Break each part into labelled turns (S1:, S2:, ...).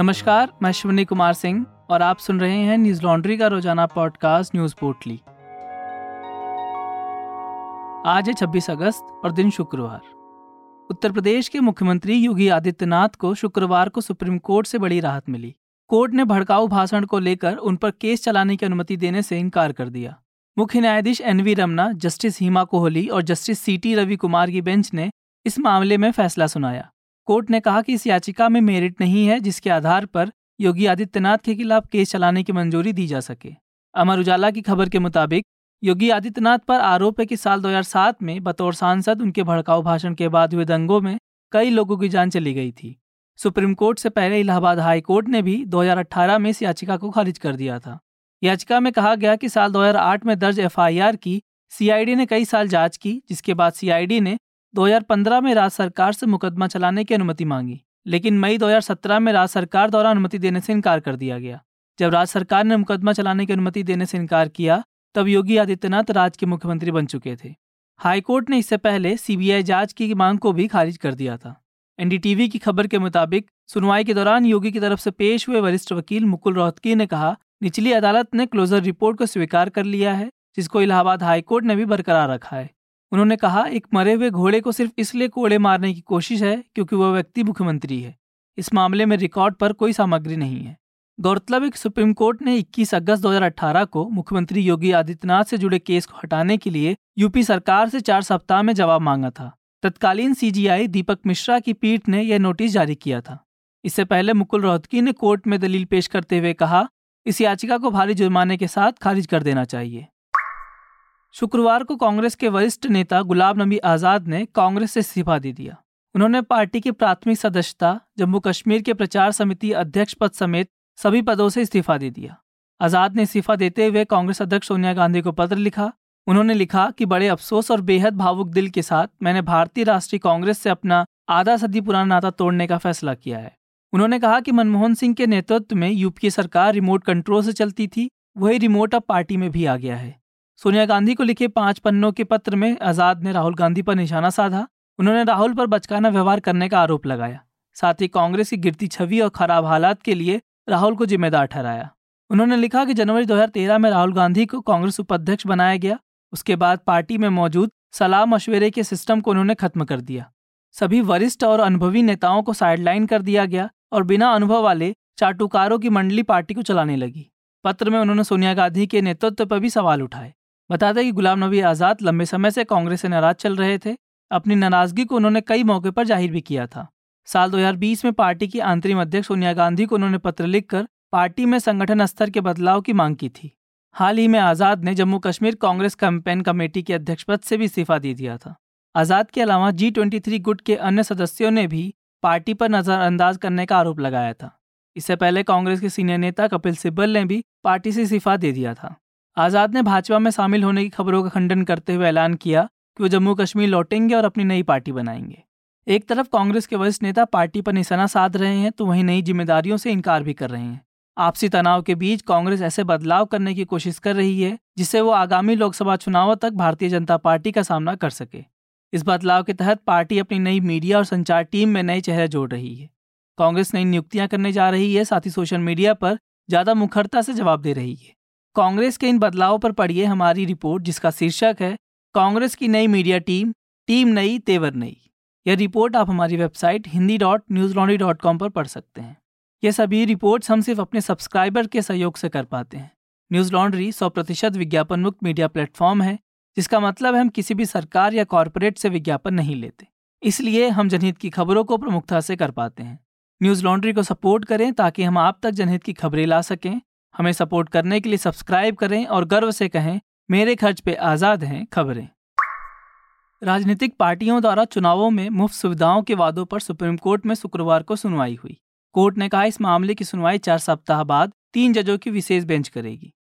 S1: नमस्कार, मैं शिवनी कुमार सिंह और आप सुन रहे हैं न्यूज़ लॉन्ड्री का रोज़ाना पॉडकास्ट न्यूज़ पोर्टली। आज है 26 अगस्त और दिन शुक्रवार। उत्तर प्रदेश के मुख्यमंत्री योगी आदित्यनाथ को शुक्रवार को सुप्रीम कोर्ट से बड़ी राहत मिली। कोर्ट ने भड़काऊ भाषण को लेकर उन पर केस चलाने की अनुमति देने से इनकार कर दिया। मुख्य न्यायाधीश N V Ramana, justice Hima Kohli और justice C T Ravi Kumar की बेंच ने इस मामले में फैसला सुनाया। कोर्ट ने कहा कि इस याचिका में मेरिट नहीं है, जिसके आधार पर योगी आदित्यनाथ के खिलाफ केस चलाने की मंजूरी दी जा सके। अमर उजाला की खबर के मुताबिक, योगी आदित्यनाथ पर आरोप है कि साल 2007 में बतौर सांसद उनके भड़काऊ भाषण के बाद हुए दंगों में कई लोगों की जान चली गई थी। सुप्रीम कोर्ट से पहले इलाहाबाद हाई कोर्ट ने भी 2018 में इस याचिका को खारिज कर दिया था। याचिका में कहा गया कि साल 2008 में दर्ज एफआईआर की सीआईडी ने कई साल जाँच की, जिसके बाद सीआईडी ने 2015 में राज्य सरकार से मुकदमा चलाने की अनुमति मांगी, लेकिन मई 2017 में राज्य सरकार द्वारा अनुमति देने से इनकार कर दिया गया। जब राज्य सरकार ने मुकदमा चलाने की अनुमति देने से इनकार किया, तब योगी आदित्यनाथ राज्य के मुख्यमंत्री बन चुके थे। हाईकोर्ट ने इससे पहले सीबीआई जाँच की मांग को भी खारिज कर दिया था। एनडीटीवी की खबर के मुताबिक, सुनवाई के दौरान योगी की तरफ़ से पेश हुए वरिष्ठ वकील मुकुल रोहतकी ने कहा, निचली अदालत ने क्लोजर रिपोर्ट को स्वीकार कर लिया है, जिसको इलाहाबाद हाईकोर्ट ने भी बरकरार रखा है। उन्होंने कहा, एक मरे हुए घोड़े को सिर्फ़ इसलिए कोड़े मारने की कोशिश है क्योंकि वह व्यक्ति मुख्यमंत्री है। इस मामले में रिकॉर्ड पर कोई सामग्री नहीं है। गौरतलब है कि सुप्रीम कोर्ट ने 21 अगस्त 2018 को मुख्यमंत्री योगी आदित्यनाथ से जुड़े केस को हटाने के लिए यूपी सरकार से चार सप्ताह में जवाब मांगा था। तत्कालीन सीजीआई दीपक मिश्रा की पीठ ने यह नोटिस जारी किया था। इससे पहले मुकुल रोहतगी ने कोर्ट में दलील पेश करते हुए कहा, इस याचिका को भारी जुर्माने के साथ खारिज कर देना चाहिए। शुक्रवार को कांग्रेस के वरिष्ठ नेता गुलाम नबी आज़ाद ने कांग्रेस से इस्तीफा दे दिया। उन्होंने पार्टी की प्राथमिक सदस्यता, जम्मू कश्मीर के प्रचार समिति अध्यक्ष पद समेत सभी पदों से इस्तीफा दे दिया। आज़ाद ने इस्तीफा देते हुए कांग्रेस अध्यक्ष सोनिया गांधी को पत्र लिखा। उन्होंने लिखा कि, बड़े अफसोस और बेहद भावुक दिल के साथ मैंने भारतीय राष्ट्रीय कांग्रेस से अपना आधा सदी पुराना नाता तोड़ने का फैसला किया है। उन्होंने कहा कि मनमोहन सिंह के नेतृत्व में यूपी की सरकार रिमोट कंट्रोल से चलती थी, वही रिमोट अब पार्टी में भी आ गया है। सोनिया गांधी को लिखे पाँच पन्नों के पत्र में आज़ाद ने राहुल गांधी पर निशाना साधा। उन्होंने राहुल पर बचकाना व्यवहार करने का आरोप लगाया। साथ ही कांग्रेस की गिरती छवि और खराब हालात के लिए राहुल को जिम्मेदार ठहराया। उन्होंने लिखा कि जनवरी 2013 में राहुल गांधी को कांग्रेस उपाध्यक्ष बनाया गया। उसके बाद पार्टी में मौजूद सलाह मशवरे के सिस्टम को उन्होंने खत्म कर दिया। सभी वरिष्ठ और अनुभवी नेताओं को साइडलाइन कर दिया गया और बिना अनुभव वाले चाटुकारों की मंडली पार्टी को चलाने लगी। पत्र में उन्होंने सोनिया गांधी के नेतृत्व पर भी सवाल उठाए। बता दें कि गुलाम नबी आज़ाद लंबे समय से कांग्रेस से नाराज़ चल रहे थे। अपनी नाराज़गी को उन्होंने कई मौके पर ज़ाहिर भी किया था। साल 2020 में पार्टी की अंतरिम अध्यक्ष सोनिया गांधी को उन्होंने पत्र लिखकर पार्टी में संगठन स्तर के बदलाव की मांग की थी। हाल ही में आज़ाद ने जम्मू कश्मीर कांग्रेस कैंपेन कमेटी के अध्यक्ष पद से भी इस्तीफा दे दिया था। आज़ाद के अलावा जी ट्वेंटी गुट के अन्य सदस्यों ने भी पार्टी पर नजरअंदाज करने का आरोप लगाया था। इससे पहले कांग्रेस के सीनियर नेता कपिल सिब्बल ने भी पार्टी से इस्तीफा दे दिया था। आज़ाद ने भाजपा में शामिल होने की खबरों का खंडन करते हुए ऐलान किया कि वो जम्मू कश्मीर लौटेंगे और अपनी नई पार्टी बनाएँगे। एक तरफ़ कांग्रेस के वरिष्ठ नेता पार्टी पर निशाना साध रहे हैं तो वहीं नई जिम्मेदारियों से इनकार भी कर रहे हैं। आपसी तनाव के बीच कांग्रेस ऐसे बदलाव करने की कोशिश कर रही है, जिससे वो आगामी लोकसभा चुनावों तक भारतीय जनता पार्टी का सामना कर सके। इस बदलाव के तहत पार्टी अपनी नई मीडिया और संचार टीम में नए चेहरे जोड़ रही है। कांग्रेस नई नियुक्तियाँ करने जा रही है, साथ ही सोशल मीडिया पर ज़्यादा मुखरता से जवाब दे रही है। कांग्रेस के इन बदलावों पर पढ़िए हमारी रिपोर्ट, जिसका शीर्षक है, कांग्रेस की नई मीडिया टीम टीम नई, तेवर नई। यह रिपोर्ट आप हमारी website Hindi dot Newslaundry dot com पर पढ़ सकते हैं। ये सभी रिपोर्ट्स हम सिर्फ़ अपने सब्सक्राइबर के सहयोग से कर पाते हैं। न्यूज़ लॉन्ड्री सौ प्रतिशत विज्ञापन मुक्त मीडिया प्लेटफॉर्म है, जिसका मतलब हम किसी भी सरकार या कॉरपोरेट से विज्ञापन नहीं लेते। इसलिए हम जनहित की खबरों को प्रमुखता से कर पाते हैं। न्यूज़ लॉन्ड्री को सपोर्ट करें ताकि हम आप तक जनहित की खबरें ला सकें। हमें सपोर्ट करने के लिए सब्सक्राइब करें और गर्व से कहें, मेरे खर्च पे आज़ाद हैं खबरें। राजनीतिक पार्टियों द्वारा चुनावों में मुफ़्त सुविधाओं के वादों पर सुप्रीम कोर्ट में शुक्रवार को सुनवाई हुई। कोर्ट ने कहा, इस मामले की सुनवाई चार सप्ताह बाद तीन जजों की विशेष बेंच करेगी।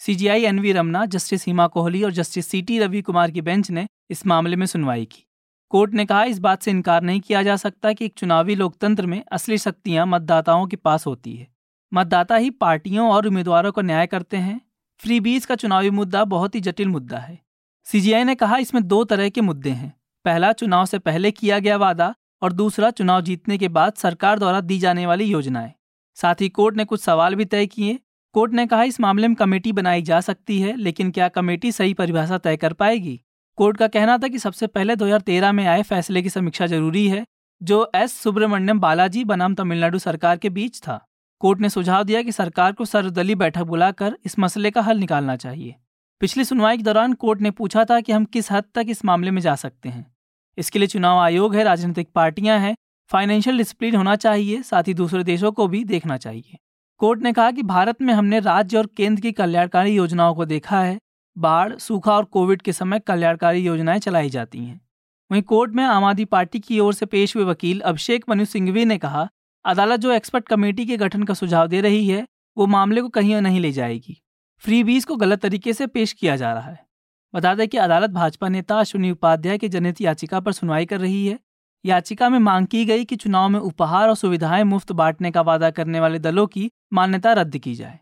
S1: CJI N V Ramana, justice Hima Kohli और justice C T Ravi Kumar की बेंच ने इस मामले में सुनवाई की। कोर्ट ने कहा, इस बात से इनकार नहीं किया जा सकता कि एक चुनावी लोकतंत्र में असली शक्तियाँ मतदाताओं के पास होती है। मतदाता ही पार्टियों और उम्मीदवारों को न्याय करते हैं। फ्री बीज का चुनावी मुद्दा बहुत ही जटिल मुद्दा है। सीजीआई ने कहा इसमें दो तरह के मुद्दे हैं। पहला, चुनाव से पहले किया गया वादा और दूसरा, चुनाव जीतने के बाद सरकार द्वारा दी जाने वाली योजनाएँ। साथ ही कोर्ट ने कुछ सवाल भी तय किए। कोर्ट ने कहा इस मामले में कमेटी बनाई जा सकती है, लेकिन क्या कमेटी सही परिभाषा तय कर पाएगी? कोर्ट का कहना था कि सबसे पहले 2013 में आए फैसले की समीक्षा ज़रूरी है, जो एस. सुब्रमण्यम बालाजी, बनाम तमिलनाडु सरकार के बीच था। कोर्ट ने सुझाव दिया कि सरकार को सर्वदलीय बैठक बुलाकर इस मसले का हल निकालना चाहिए। पिछली सुनवाई के दौरान कोर्ट ने पूछा था कि हम किस हद तक इस मामले में जा सकते हैं। इसके लिए चुनाव आयोग है, राजनीतिक पार्टियाँ हैं, फाइनेंशियल डिसिप्लिन होना चाहिए, साथ ही दूसरे देशों को भी देखना चाहिए। कोर्ट ने कहा कि भारत में हमने राज्य और केंद्र की कल्याणकारी योजनाओं को देखा है। बाढ़, सूखा और कोविड के समय कल्याणकारी योजनाएँ चलाई जाती हैं। वहीं कोर्ट में आम आदमी पार्टी की ओर से पेश हुए वकील अभिषेक मनु सिंघवी ने कहा अदालत जो एक्सपर्ट कमेटी के गठन का सुझाव दे रही है, वो मामले को कहीं नहीं ले जाएगी। फ्री बीज को गलत तरीके से पेश किया जा रहा है। बता दें कि अदालत भाजपा नेता अश्विनी उपाध्याय की जनहित याचिका पर सुनवाई कर रही है। याचिका में मांग की गई कि चुनाव में उपहार और सुविधाएँ मुफ़्त बांटने का वादा करने वाले दलों की मान्यता रद्द की जाए।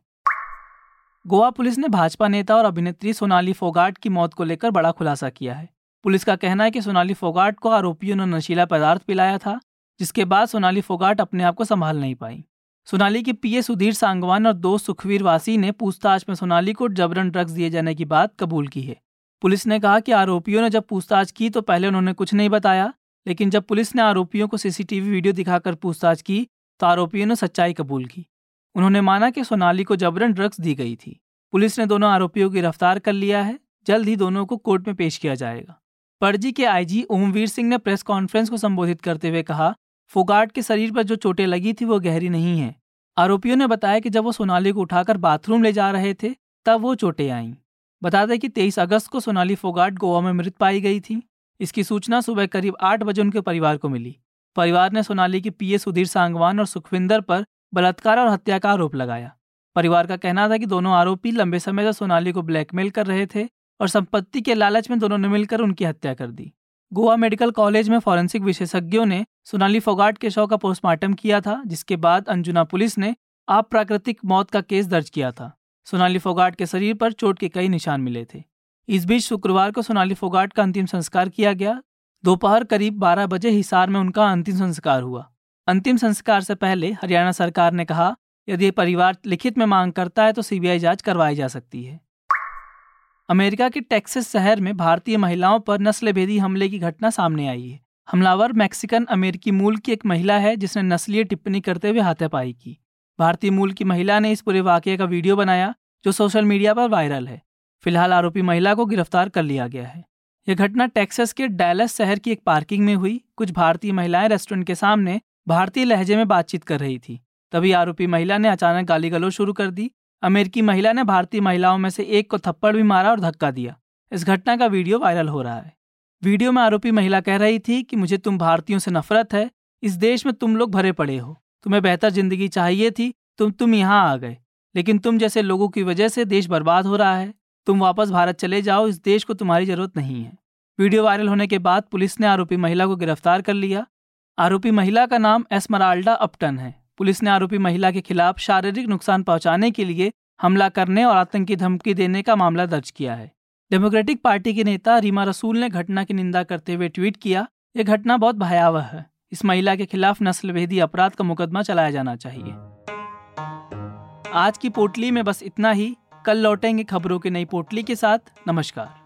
S1: गोवा पुलिस ने भाजपा नेता और अभिनेत्री सोनाली फोगाट की मौत को लेकर बड़ा खुलासा किया है। पुलिस का कहना है कि सोनाली फोगाट को आरोपियों ने नशीला पदार्थ पिलाया था। जिसके बाद सोनाली फोगाट अपने आप को संभाल नहीं पाई। सोनाली के पीए सुधीर सांगवान और दोस्त सुखवीर वासी ने पूछताछ में सोनाली को जबरन ड्रग्स दिए जाने की बात कबूल की है। पुलिस ने कहा कि आरोपियों ने जब पूछताछ की तो पहले उन्होंने कुछ नहीं बताया, लेकिन जब पुलिस ने आरोपियों को सीसीटीवी वीडियो दिखाकर पूछताछ की तो आरोपियों ने सच्चाई कबूल की। उन्होंने माना कि सोनाली को जबरन ड्रग्स दी गई थी। पुलिस ने दोनों आरोपियों की गिरफ़्तार कर लिया है। जल्द ही दोनों को कोर्ट में पेश किया जाएगा। पड़जी के आईजी ओमवीर सिंह ने प्रेस कॉन्फ्रेंस को संबोधित करते हुए कहा फोगाट के शरीर पर जो चोटें लगी थी, वो गहरी नहीं है। आरोपियों ने बताया कि जब वो सोनाली को उठाकर बाथरूम ले जा रहे थे, तब वो चोटें आईं। बता दें कि 23 अगस्त को सोनाली फोगाट गोवा में मृत पाई गई थी। इसकी सूचना सुबह करीब आठ बजे उनके परिवार को मिली। परिवार ने सोनाली के पीए सुधीर सांगवान और सुखविंदर पर बलात्कार और हत्या का आरोप लगाया। परिवार का कहना था कि दोनों आरोपी लंबे समय से सोनाली को ब्लैकमेल कर रहे थे और संपत्ति के लालच में दोनों ने मिलकर उनकी हत्या कर दी। गोवा मेडिकल कॉलेज में फॉरेंसिक विशेषज्ञों ने सोनाली फोगाट के शव का पोस्टमार्टम किया था, जिसके बाद अंजुना पुलिस ने अप्राकृतिक मौत का केस दर्ज किया था। सोनाली फोगाट के शरीर पर चोट के कई निशान मिले थे। इस बीच शुक्रवार को सोनाली फोगाट का अंतिम संस्कार किया गया। दोपहर करीब 12 बजे हिसार में उनका अंतिम संस्कार हुआ। अंतिम संस्कार से पहले हरियाणा सरकार ने कहा, यदि परिवार लिखित में मांग करता है तो सीबीआई जाँच करवाई जा सकती है। अमेरिका के टेक्सास शहर में भारतीय महिलाओं पर नस्ल भेदी हमले की घटना सामने आई है। हमलावर मैक्सिकन अमेरिकी मूल की एक महिला है, जिसने नस्लीय टिप्पणी करते हुए हाथापाई की। भारतीय मूल की महिला ने इस पूरे वाक्य का वीडियो बनाया, जो सोशल मीडिया पर वायरल है। फ़िलहाल आरोपी महिला को गिरफ़्तार कर लिया गया है। यह घटना टेक्सास के डैलस शहर की एक पार्किंग में हुई। कुछ भारतीय महिलाएँ रेस्टोरेंट के सामने भारतीय लहजे में बातचीत कर रही थी। तभी आरोपी महिला ने अचानक गाली गलो शुरू कर दी अमेरिकी महिला ने भारतीय महिलाओं में से एक को थप्पड़ भी मारा और धक्का दिया। इस घटना का वीडियो वायरल हो रहा है। वीडियो में आरोपी महिला कह रही थी कि मुझे तुम भारतीयों से नफरत है, इस देश में तुम लोग भरे पड़े हो। तुम्हें बेहतर ज़िंदगी चाहिए थी, तुम तुम यहाँ आ गए। लेकिन तुम जैसे लोगों की वजह से देश बर्बाद हो रहा है, तुम वापस भारत चले जाओ, इस देश को तुम्हारी ज़रूरत नहीं है। वीडियो वायरल होने के बाद पुलिस ने आरोपी महिला को गिरफ़्तार कर लिया। आरोपी महिला का नाम एस्मराल्डा अपटन है। पुलिस ने आरोपी महिला के खिलाफ शारीरिक नुकसान पहुँचाने के लिए हमला करने और आतंकी धमकी देने का मामला दर्ज किया है। डेमोक्रेटिक पार्टी के नेता रीमा रसूल ने घटना की निंदा करते हुए ट्वीट किया, यह घटना बहुत भयावह है। इस महिला के खिलाफ नस्लभेदी अपराध का मुकदमा चलाया जाना चाहिए। आज की पोटली में बस इतना ही। कल लौटेंगे खबरों की नई पोटली के साथ। नमस्कार।